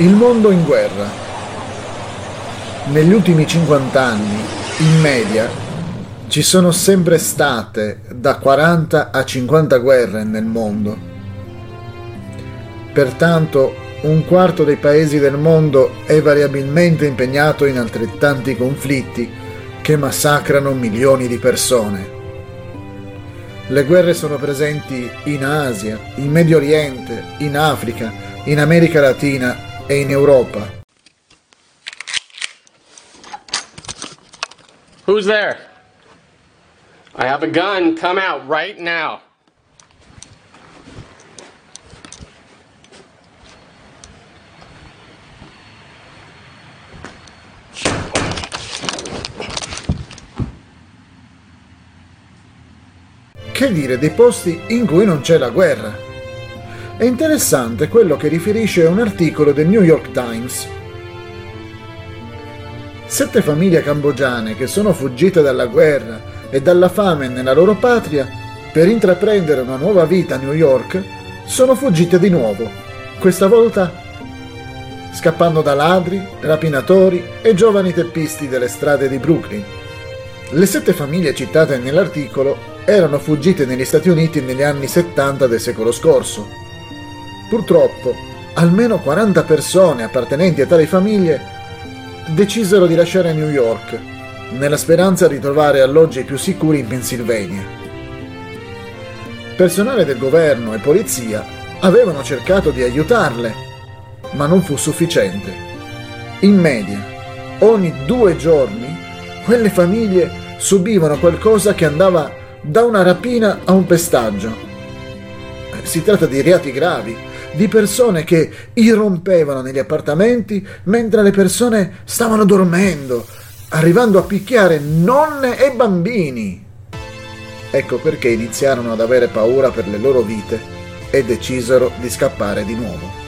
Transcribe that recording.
Il mondo in guerra. Negli ultimi 50 anni, in media, ci sono sempre state da 40 a 50 guerre nel mondo. Pertanto, un quarto dei paesi del mondo è variabilmente impegnato in altrettanti conflitti che massacrano milioni di persone. Le guerre sono presenti in Asia, in Medio Oriente, in Africa, in America Latina e in Europa. Who's there? I have a gun. Come out right now. Che dire dei posti in cui non c'è la guerra? È interessante quello che riferisce un articolo del New York Times. Sette famiglie cambogiane che sono fuggite dalla guerra e dalla fame nella loro patria per intraprendere una nuova vita a New York sono fuggite di nuovo, questa volta scappando da ladri, rapinatori e giovani teppisti delle strade di Brooklyn. Le sette famiglie citate nell'articolo erano fuggite negli Stati Uniti negli anni 70 del secolo scorso Purtroppo, almeno 40 persone appartenenti a tali famiglie decisero di lasciare New York, nella speranza di trovare alloggi più sicuri in Pennsylvania. Personale del governo e polizia avevano cercato di aiutarle, ma non fu sufficiente. In media, ogni due giorni, quelle famiglie subivano qualcosa che andava da una rapina a un pestaggio. Si tratta di reati gravi, di persone che irrompevano negli appartamenti mentre le persone stavano dormendo, arrivando a picchiare nonne e bambini. Ecco perché iniziarono ad avere paura per le loro vite e decisero di scappare di nuovo.